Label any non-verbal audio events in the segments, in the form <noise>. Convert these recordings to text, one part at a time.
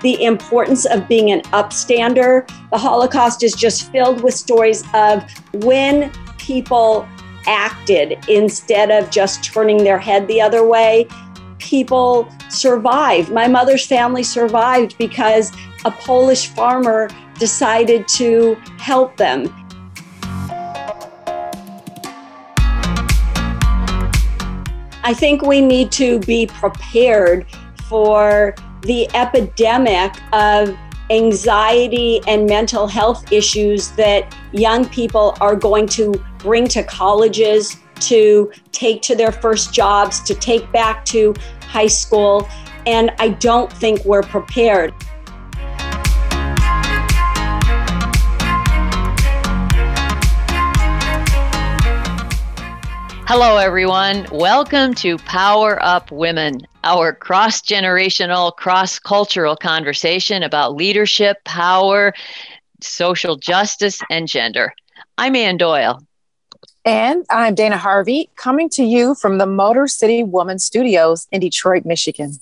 the importance of being an upstander. The Holocaust is just filled with stories of when people acted instead of just turning their head the other way. People survived. My mother's family survived because a Polish farmer decided to help them. I think we need to be prepared for the epidemic of anxiety and mental health issues that young people are going to bring to colleges, to take to their first jobs, to take back to high school. And I don't think we're prepared. Hello, everyone. Welcome to Power Up Women, our cross generational, cross cultural conversation about leadership, power, social justice, and gender. I'm Ann Doyle. And I'm Dana Harvey, coming to you from the Motor City Woman Studios in Detroit, Michigan.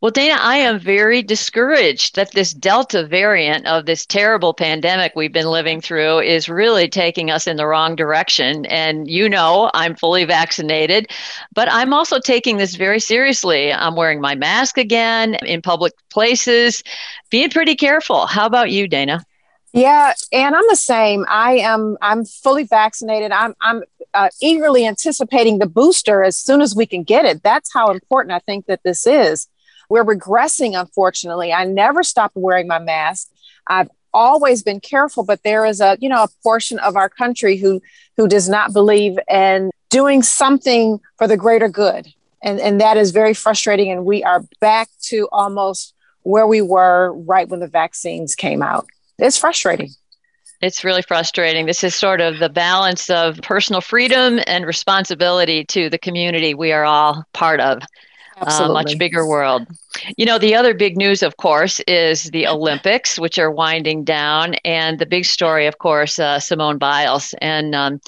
Well, Dana, I am very discouraged that this Delta variant of this terrible pandemic we've been living through is really taking us in the wrong direction. And you know, I'm fully vaccinated, but I'm also taking this very seriously. I'm wearing my mask again in public places, being pretty careful. How about you, Dana? Yeah, and I'm the same. I am. I'm fully vaccinated. I'm. I'm uh, eagerly anticipating the booster as soon as we can get it. That's how important I think that this is. We're regressing, unfortunately. I never stopped wearing my mask. I've always been careful, but there is a, you know, a portion of our country who who does not believe in doing something for the greater good. And and that is very frustrating. And we are back to almost where we were right when the vaccines came out. It's frustrating. It's really frustrating. This is sort of the balance of personal freedom and responsibility to the community we are all part of a much bigger world. You know, the other big news, of course, is the Olympics, which are winding down, and the big story, of course, uh, Simone Biles. And, um,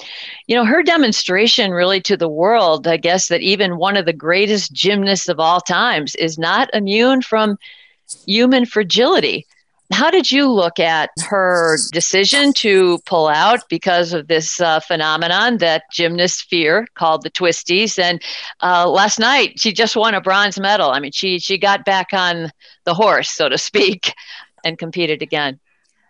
you know, her demonstration really to the world, I guess, that even one of the greatest gymnasts of all times is not immune from human fragility how did you look at her decision to pull out because of this uh, phenomenon that gymnasts fear called the twisties? And uh, last night she just won a bronze medal. I mean, she she got back on the horse, so to speak, <laughs> and competed again.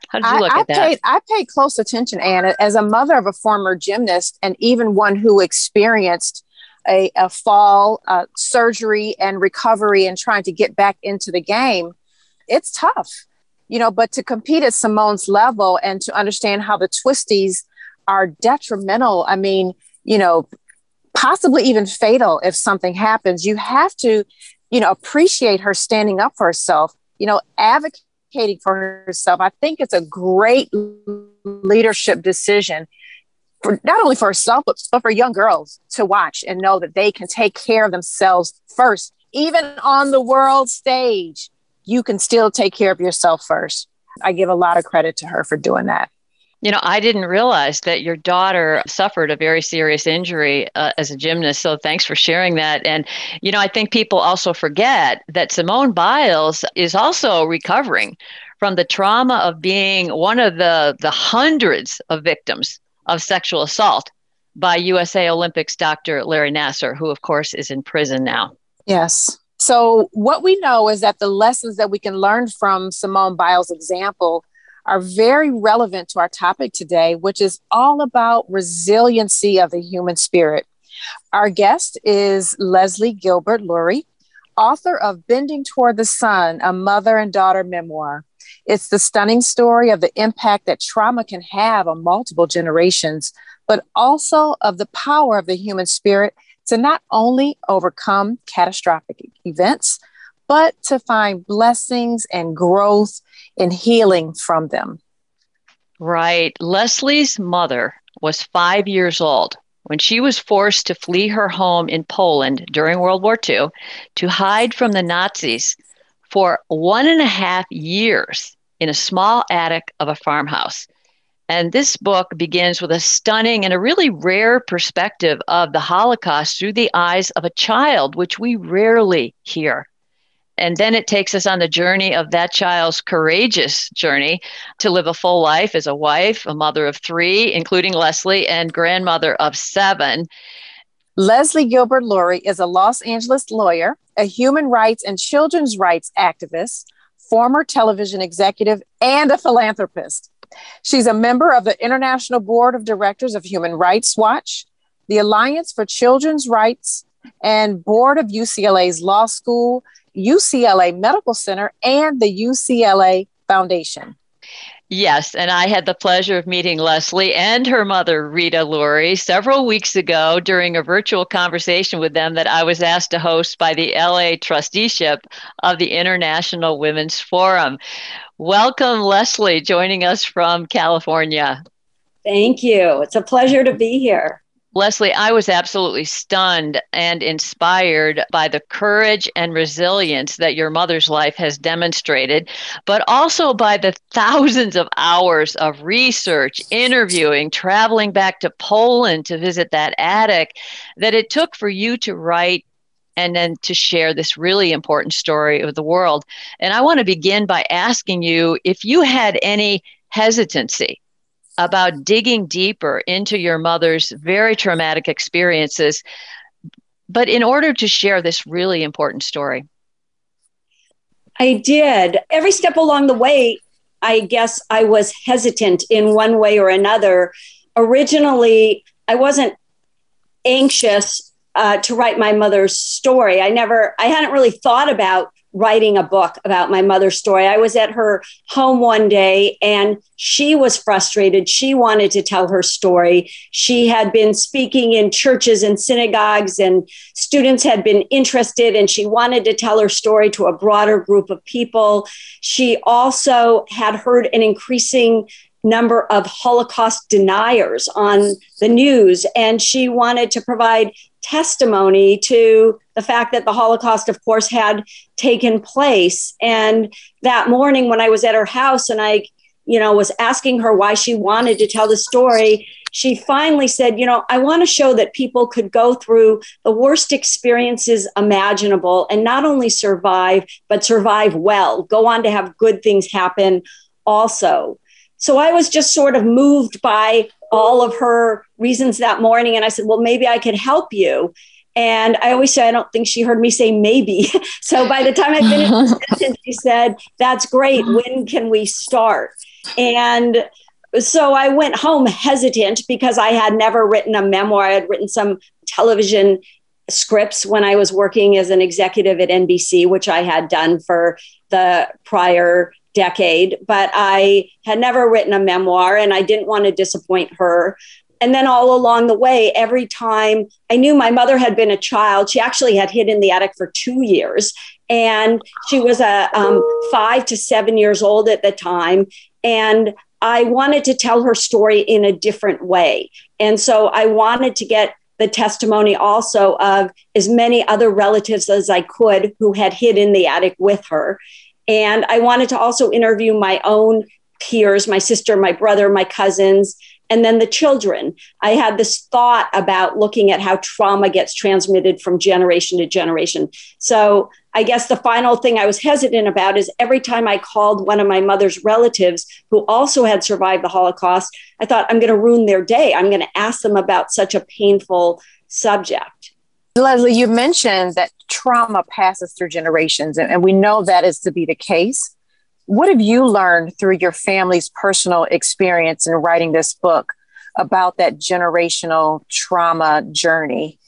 How did you look I, at that? Paid, I paid close attention, Anna, as a mother of a former gymnast and even one who experienced a, a fall, uh, surgery, and recovery and trying to get back into the game. It's tough you know, but to compete at Simone's level and to understand how the twisties are detrimental, I mean, you know, possibly even fatal if something happens, you have to, you know, appreciate her standing up for herself, you know, advocating for herself. I think it's a great leadership decision for not only for herself, but, but for young girls to watch and know that they can take care of themselves first, even on the world stage you can still take care of yourself first. I give a lot of credit to her for doing that. You know, I didn't realize that your daughter suffered a very serious injury uh, as a gymnast. So thanks for sharing that. And, you know, I think people also forget that Simone Biles is also recovering from the trauma of being one of the, the hundreds of victims of sexual assault by USA Olympics Dr. Larry Nassar, who, of course, is in prison now. Yes. So, what we know is that the lessons that we can learn from Simone Biles' example are very relevant to our topic today, which is all about resiliency of the human spirit. Our guest is Leslie Gilbert Lurie, author of Bending Toward the Sun, a mother and daughter memoir. It's the stunning story of the impact that trauma can have on multiple generations, but also of the power of the human spirit to not only overcome catastrophic events, but to find blessings and growth and healing from them. Right. Leslie's mother was five years old when she was forced to flee her home in Poland during World War II to hide from the Nazis for one and a half years in a small attic of a farmhouse. And this book begins with a stunning and a really rare perspective of the Holocaust through the eyes of a child, which we rarely hear. And then it takes us on the journey of that child's courageous journey to live a full life as a wife, a mother of three, including Leslie, and grandmother of seven. Leslie Gilbert Lurie is a Los Angeles lawyer, a human rights and children's rights activist, former television executive, and a philanthropist. She's a member of the International Board of Directors of Human Rights Watch, the Alliance for Children's Rights, and board of UCLA's Law School, UCLA Medical Center, and the UCLA Foundation. Yes, and I had the pleasure of meeting Leslie and her mother, Rita Lurie, several weeks ago during a virtual conversation with them that I was asked to host by the LA trusteeship of the International Women's Forum. Welcome, Leslie, joining us from California. Thank you. It's a pleasure to be here. Leslie, I was absolutely stunned and inspired by the courage and resilience that your mother's life has demonstrated, but also by the thousands of hours of research, interviewing, traveling back to Poland to visit that attic that it took for you to write and then to share this really important story of the world. And I want to begin by asking you if you had any hesitancy about digging deeper into your mother's very traumatic experiences, but in order to share this really important story. I did. Every step along the way, I guess I was hesitant in one way or another. Originally, I wasn't anxious uh, to write my mother's story. I never, I hadn't really thought about writing a book about my mother's story. I was at her home one day and she was frustrated. She wanted to tell her story. She had been speaking in churches and synagogues, and students had been interested, and she wanted to tell her story to a broader group of people. She also had heard an increasing number of Holocaust deniers on the news, and she wanted to provide testimony to the fact that the Holocaust, of course, had taken place. And that morning, when I was at her house and I, you know, was asking her why she wanted to tell the story, she finally said, You know, I want to show that people could go through the worst experiences imaginable and not only survive, but survive well, go on to have good things happen also. So I was just sort of moved by all of her reasons that morning. And I said, Well, maybe I could help you. And I always say, I don't think she heard me say maybe. <laughs> so by the time I finished the <laughs> sentence, she said, That's great. When can we start? And so I went home hesitant because I had never written a memoir. I had written some television scripts when I was working as an executive at NBC, which I had done for the prior decade, but I had never written a memoir and I didn't want to disappoint her. And then all along the way, every time I knew my mother had been a child, she actually had hid in the attic for two years. And she was a um, five to seven years old at the time. And I wanted to tell her story in a different way. And so I wanted to get the testimony also of as many other relatives as I could who had hid in the attic with her. And I wanted to also interview my own peers, my sister, my brother, my cousins, and then the children. I had this thought about looking at how trauma gets transmitted from generation to generation. So I guess the final thing I was hesitant about is every time I called one of my mother's relatives who also had survived the Holocaust, I thought, I'm going to ruin their day. I'm going to ask them about such a painful subject. Leslie, you mentioned that trauma passes through generations, and, and we know that is to be the case. What have you learned through your family's personal experience in writing this book about that generational trauma journey?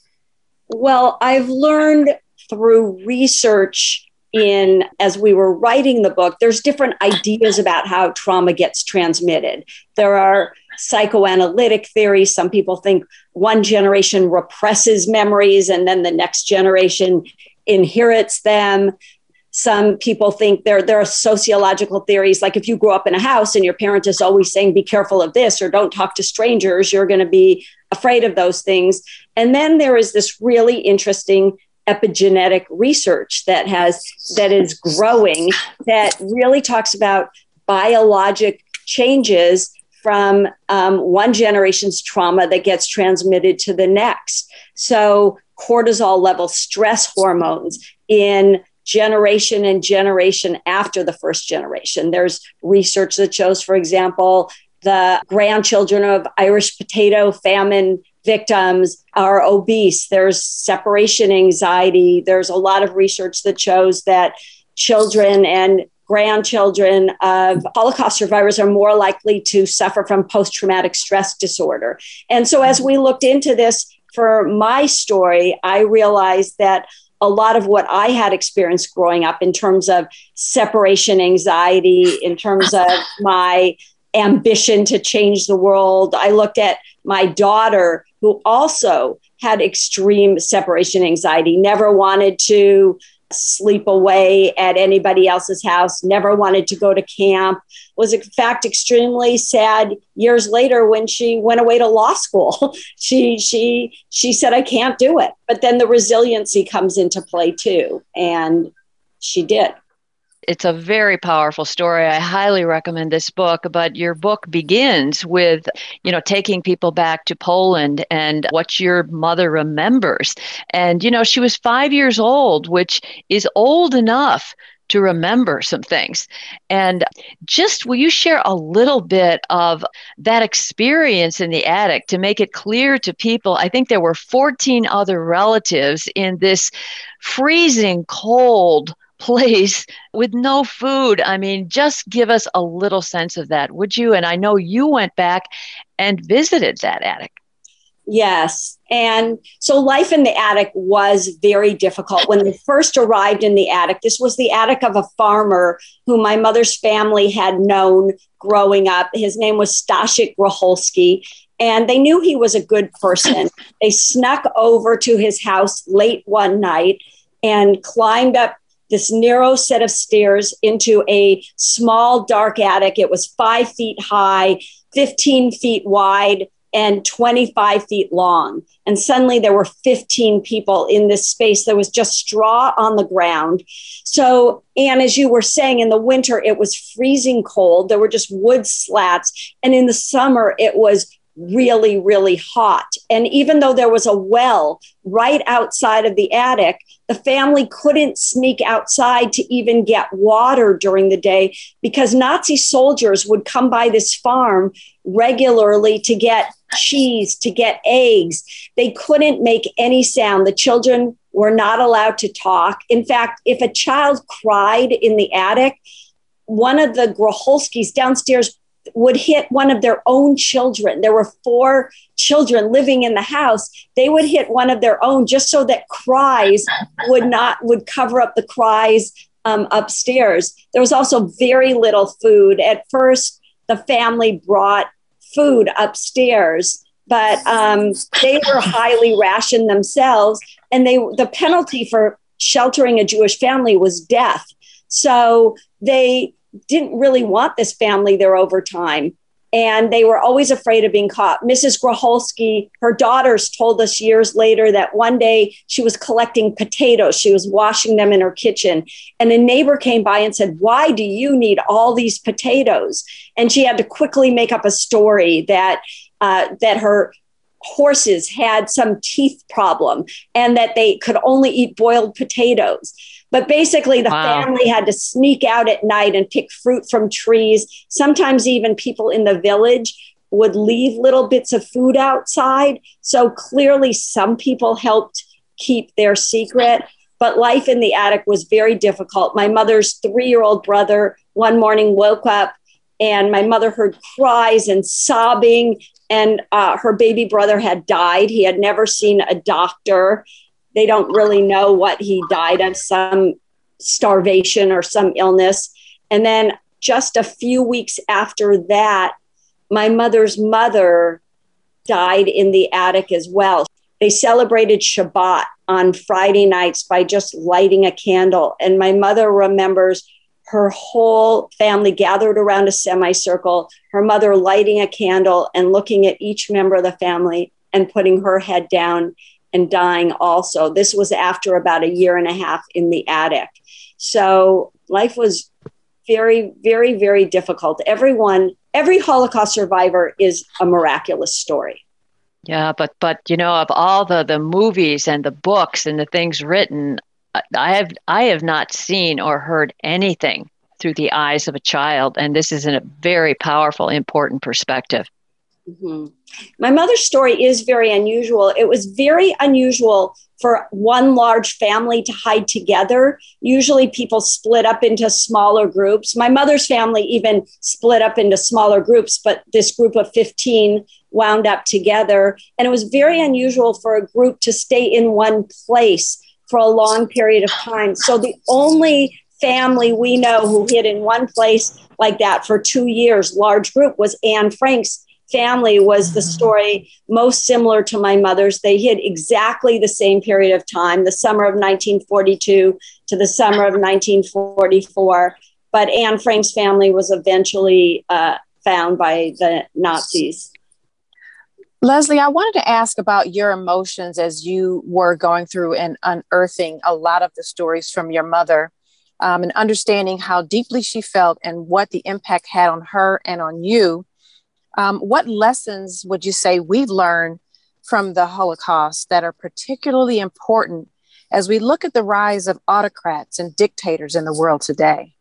Well, I've learned through research in as we were writing the book there's different ideas about how trauma gets transmitted there are psychoanalytic theories some people think one generation represses memories and then the next generation inherits them. Some people think there, there are sociological theories like if you grow up in a house and your parent is always saying be careful of this or don't talk to strangers you're going to be afraid of those things. And then there is this really interesting epigenetic research that has that is growing that really talks about biologic changes from um, one generation's trauma that gets transmitted to the next so cortisol level stress hormones in generation and generation after the first generation. There's research that shows, for example, the grandchildren of Irish potato famine victims are obese. There's separation anxiety. There's a lot of research that shows that children and grandchildren of Holocaust survivors are more likely to suffer from post traumatic stress disorder. And so, as we looked into this for my story, I realized that a lot of what I had experienced growing up in terms of separation anxiety, in terms of my ambition to change the world. I looked at my daughter, who also had extreme separation anxiety, never wanted to sleep away at anybody else's house, never wanted to go to camp, was in fact extremely sad years later when she went away to law school. <laughs> she she she said I can't do it. But then the resiliency comes into play too and she did it's a very powerful story. I highly recommend this book, but your book begins with, you know, taking people back to Poland and what your mother remembers. And, you know, she was five years old, which is old enough to remember some things. And just will you share a little bit of that experience in the attic to make it clear to people? I think there were 14 other relatives in this freezing cold place with no food. I mean, just give us a little sense of that, would you? And I know you went back and visited that attic. Yes. And so life in the attic was very difficult. When they first arrived in the attic, this was the attic of a farmer who my mother's family had known growing up. His name was Stashik Groholski. And they knew he was a good person. They snuck over to his house late one night and climbed up this narrow set of stairs into a small, dark attic. It was five feet high, 15 feet wide, and 25 feet long. And suddenly there were 15 people in this space. There was just straw on the ground. So, and as you were saying, in the winter, it was freezing cold. There were just wood slats. And in the summer, it was really, really hot. And even though there was a well right outside of the attic, the family couldn't sneak outside to even get water during the day because Nazi soldiers would come by this farm regularly to get cheese, to get eggs. They couldn't make any sound. The children were not allowed to talk. In fact, if a child cried in the attic, one of the Groholskis downstairs would hit one of their own children. There were four children living in the house. They would hit one of their own just so that cries would not would cover up the cries um, upstairs. There was also very little food. At first, the family brought food upstairs, but um, they were highly rationed themselves, and they the penalty for sheltering a Jewish family was death. So they didn't really want this family there over time. And they were always afraid of being caught. Mrs. Groholski, her daughters told us years later that one day she was collecting potatoes. She was washing them in her kitchen. And a neighbor came by and said, Why do you need all these potatoes? And she had to quickly make up a story that, uh, that her horses had some teeth problem and that they could only eat boiled potatoes. But basically, the wow. family had to sneak out at night and pick fruit from trees. Sometimes, even people in the village would leave little bits of food outside. So clearly, some people helped keep their secret. But life in the attic was very difficult. My mother's three year old brother one morning woke up and my mother heard cries and sobbing and uh, her baby brother had died he had never seen a doctor they don't really know what he died of some starvation or some illness. And then just a few weeks after that, my mother's mother died in the attic as well. They celebrated Shabbat on Friday nights by just lighting a candle. And my mother remembers her whole family gathered around a semicircle, her mother lighting a candle and looking at each member of the family and putting her head down and dying also. This was after about a year and a half in the attic. So life was very, very, very difficult. Everyone, every Holocaust survivor is a miraculous story. Yeah, but but you know, of all the the movies and the books and the things written, I have I have not seen or heard anything through the eyes of a child, and this is a very powerful, important perspective. Mm-hmm. My mother's story is very unusual. It was very unusual for one large family to hide together. Usually people split up into smaller groups. My mother's family even split up into smaller groups, but this group of 15 wound up together. And it was very unusual for a group to stay in one place for a long period of time. So the only family we know who hid in one place like that for two years, large group, was Anne Frank's family was the mm-hmm. story most similar to my mother's. They hid exactly the same period of time, the summer of 1942 to the summer of 1944. But Anne Frank's family was eventually uh, found by the Nazis. Leslie, I wanted to ask about your emotions as you were going through and unearthing a lot of the stories from your mother um, and understanding how deeply she felt and what the impact had on her and on you. Um, what lessons would you say we've learned from the Holocaust that are particularly important as we look at the rise of autocrats and dictators in the world today?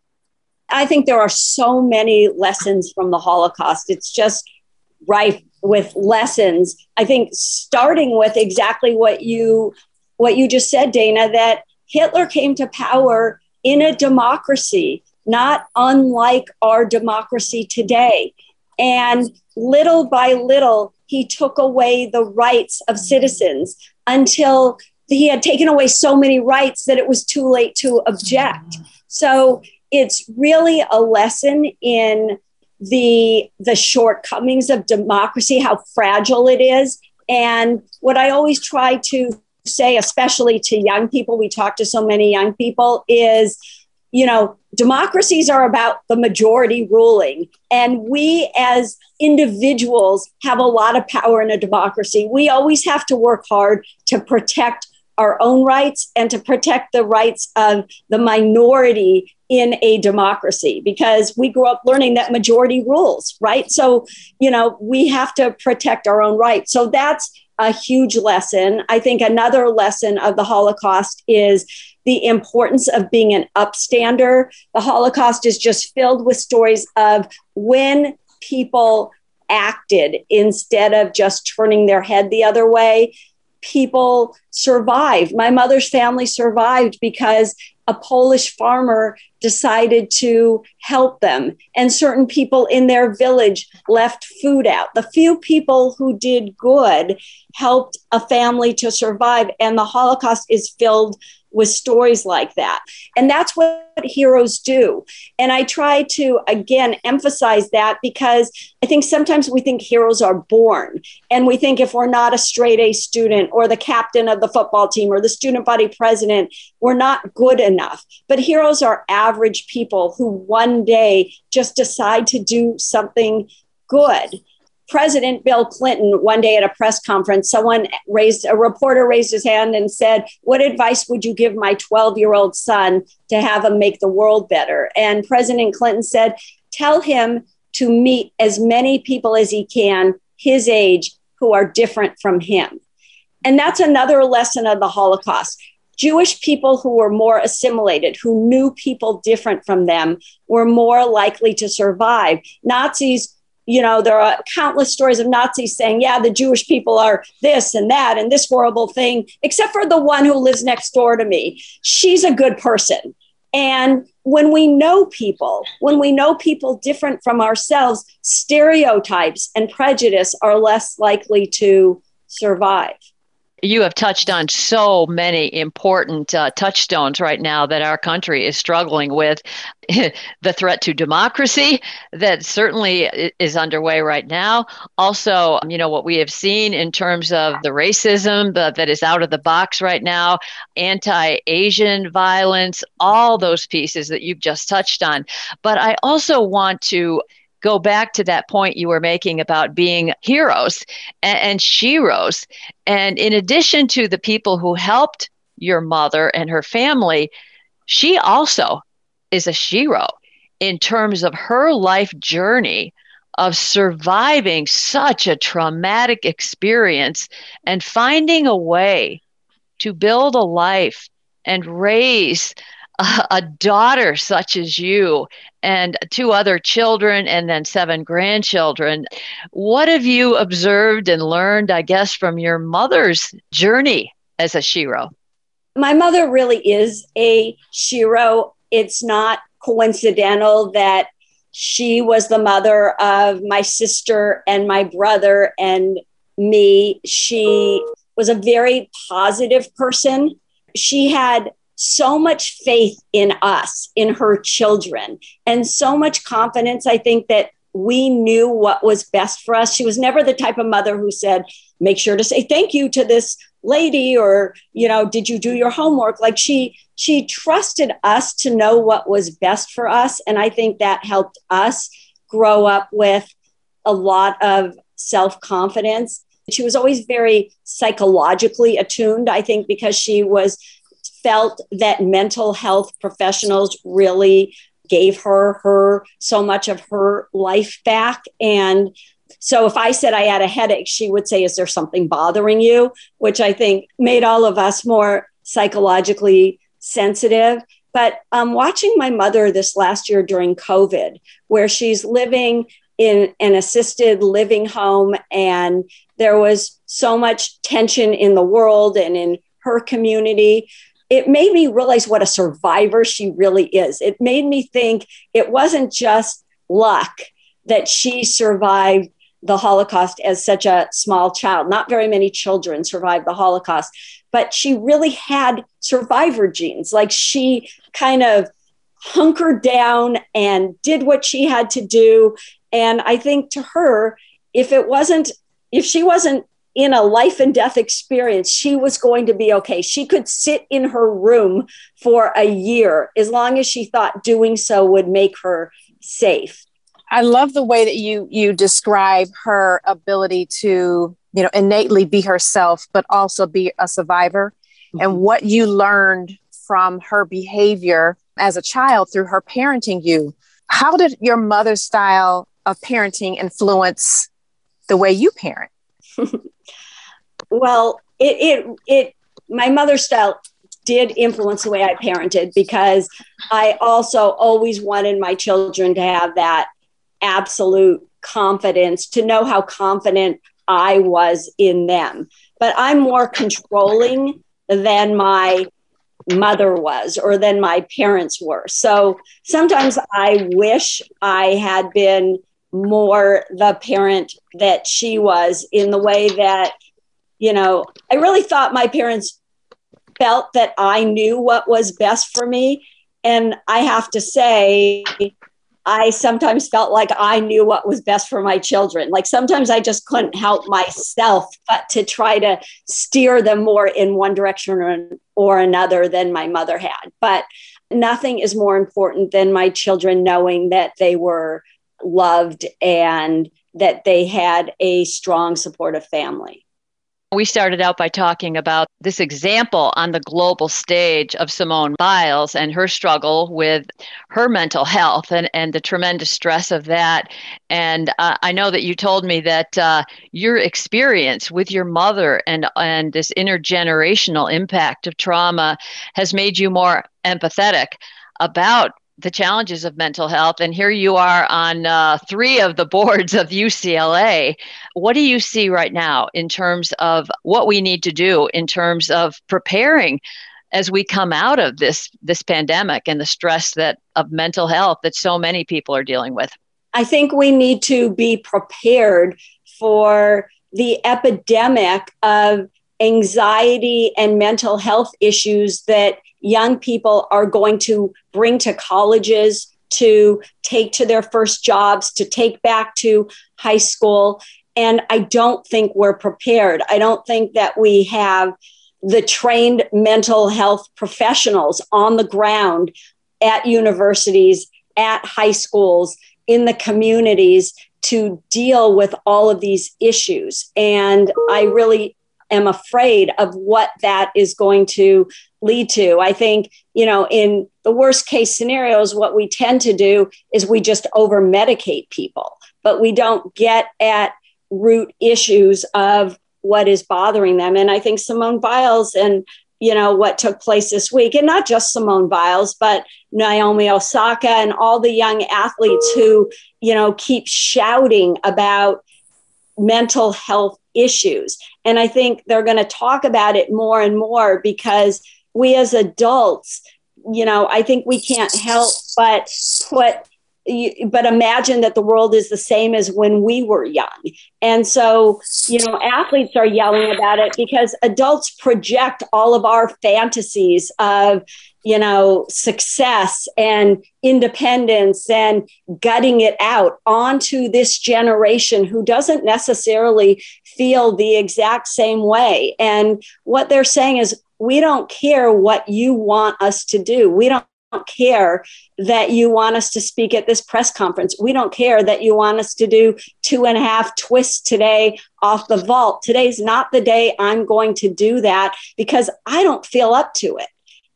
I think there are so many lessons from the Holocaust. It's just rife with lessons. I think starting with exactly what you what you just said, Dana, that Hitler came to power in a democracy, not unlike our democracy today. And little by little, he took away the rights of mm-hmm. citizens until he had taken away so many rights that it was too late to object. Mm-hmm. So it's really a lesson in the the shortcomings of democracy, how fragile it is. And what I always try to say, especially to young people, we talk to so many young people, is you know, democracies are about the majority ruling. And we as individuals have a lot of power in a democracy. We always have to work hard to protect our own rights and to protect the rights of the minority in a democracy because we grew up learning that majority rules, right? So, you know, we have to protect our own rights. So that's a huge lesson. I think another lesson of the Holocaust is the importance of being an upstander. The Holocaust is just filled with stories of when people acted instead of just turning their head the other way. People survived. My mother's family survived because a Polish farmer decided to help them, and certain people in their village left food out. The few people who did good helped a family to survive, and the Holocaust is filled with stories like that. And that's what heroes do. And I try to, again, emphasize that because I think sometimes we think heroes are born. And we think if we're not a straight A student or the captain of the football team or the student body president, we're not good enough. But heroes are average people who one day just decide to do something good. President Bill Clinton, one day at a press conference, someone raised, a reporter raised his hand and said, What advice would you give my 12 year old son to have him make the world better? And President Clinton said, Tell him to meet as many people as he can his age who are different from him. And that's another lesson of the Holocaust. Jewish people who were more assimilated, who knew people different from them, were more likely to survive. Nazis you know, there are countless stories of Nazis saying, yeah, the Jewish people are this and that and this horrible thing, except for the one who lives next door to me. She's a good person. And when we know people, when we know people different from ourselves, stereotypes and prejudice are less likely to survive you have touched on so many important uh, touchstones right now that our country is struggling with. <laughs> the threat to democracy that certainly is underway right now. Also, you know, what we have seen in terms of the racism the, that is out of the box right now, anti Asian violence, all those pieces that you've just touched on. But I also want to go back to that point you were making about being heroes and, and sheroes. And in addition to the people who helped your mother and her family, she also is a shero in terms of her life journey of surviving such a traumatic experience and finding a way to build a life and raise a, a daughter such as you and two other children and then seven grandchildren. What have you observed and learned, I guess, from your mother's journey as a shero? My mother really is a shero. It's not coincidental that she was the mother of my sister and my brother and me. She was a very positive person. She had so much faith in us, in her children, and so much confidence. I think that we knew what was best for us. She was never the type of mother who said, make sure to say thank you to this lady or you know did you do your homework like she she trusted us to know what was best for us and i think that helped us grow up with a lot of self-confidence she was always very psychologically attuned i think because she was felt that mental health professionals really gave her her so much of her life back and so if I said I had a headache, she would say, Is there something bothering you? Which I think made all of us more psychologically sensitive. But um, watching my mother this last year during COVID, where she's living in an assisted living home, and there was so much tension in the world and in her community it made me realize what a survivor she really is. It made me think it wasn't just luck that she survived the Holocaust as such a small child. Not very many children survived the Holocaust, but she really had survivor genes. Like she kind of hunkered down and did what she had to do. And I think to her, if it wasn't, if she wasn't in a life and death experience, she was going to be okay. She could sit in her room for a year as long as she thought doing so would make her safe. I love the way that you you describe her ability to, you know, innately be herself but also be a survivor mm-hmm. and what you learned from her behavior as a child through her parenting you. How did your mother's style of parenting influence the way you parent? <laughs> well, it, it, it, my mother's style did influence the way I parented because I also always wanted my children to have that absolute confidence, to know how confident I was in them. But I'm more controlling than my mother was or than my parents were. So sometimes I wish I had been more the parent that she was in the way that you know, I really thought my parents felt that I knew what was best for me. And I have to say, I sometimes felt like I knew what was best for my children. Like sometimes I just couldn't help myself but to try to steer them more in one direction or, or another than my mother had. But nothing is more important than my children knowing that they were loved and that they had a strong supportive family. We started out by talking about this example on the global stage of Simone Biles and her struggle with her mental health and, and the tremendous stress of that. And uh, I know that you told me that uh, your experience with your mother and, and this intergenerational impact of trauma has made you more empathetic about the challenges of mental health. And here you are on uh, three of the <laughs> boards of UCLA. What do you see right now in terms of what we need to do in terms of preparing as we come out of this this pandemic and the stress that of mental health that so many people are dealing with? I think we need to be prepared for the epidemic of anxiety and mental health issues that young people are going to bring to colleges, to take to their first jobs, to take back to high school. And I don't think we're prepared. I don't think that we have the trained mental health professionals on the ground at universities, at high schools, in the communities to deal with all of these issues. And I really am afraid of what that is going to lead to. I think, you know, in the worst case scenarios, what we tend to do is we just over medicate people, but we don't get at root issues of what is bothering them. And I think Simone Biles and you know, what took place this week, and not just Simone Biles, but Naomi Osaka and all the young athletes who, you know, keep shouting about mental health issues. And I think they're going to talk about it more and more because we as adults, you know, I think we can't help but put but imagine that the world is the same as when we were young. And so, you know, athletes are yelling about it because adults project all of our fantasies of, you know, success and independence and gutting it out onto this generation who doesn't necessarily feel the exact same way. And what they're saying is, we don't care what you want us to do. We don't don't care that you want us to speak at this press conference. We don't care that you want us to do two and a half twists today off the vault. Today's not the day I'm going to do that because I don't feel up to it.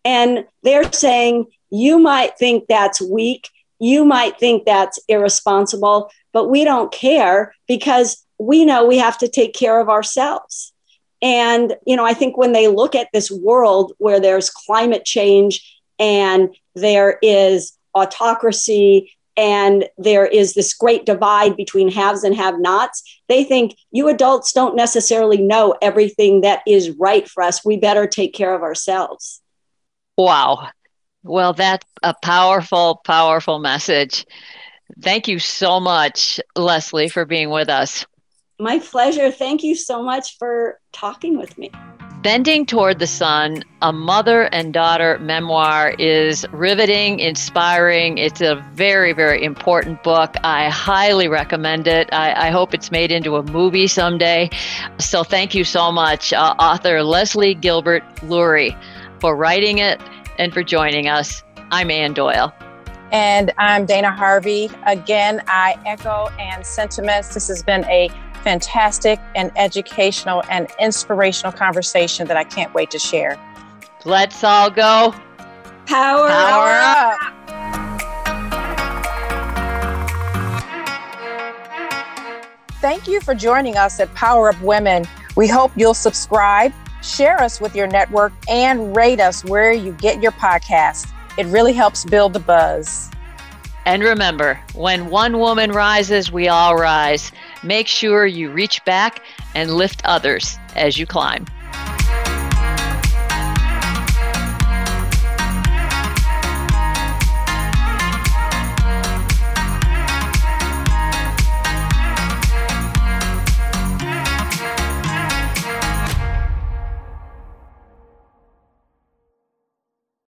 And they're saying, you might think that's weak. You might think that's irresponsible, but we don't care because we know we have to take care of ourselves. And, you know, I think when they look at this world where there's climate change and there is autocracy and there is this great divide between haves and have nots. They think you adults don't necessarily know everything that is right for us. We better take care of ourselves. Wow. Well, that's a powerful, powerful message. Thank you so much, Leslie, for being with us. My pleasure. Thank you so much for talking with me. Bending Toward the Sun, a mother and daughter memoir, is riveting, inspiring. It's a very, very important book. I highly recommend it. I, I hope it's made into a movie someday. So, thank you so much, uh, author Leslie Gilbert Lurie, for writing it and for joining us. I'm Ann Doyle. And I'm Dana Harvey. Again, I echo and sentiments. This has been a fantastic and educational and inspirational conversation that I can't wait to share. Let's all go. Power, Power up. up. Thank you for joining us at Power Up Women. We hope you'll subscribe, share us with your network, and rate us where you get your podcast. It really helps build the buzz. And remember, when one woman rises, we all rise. Make sure you reach back and lift others as you climb.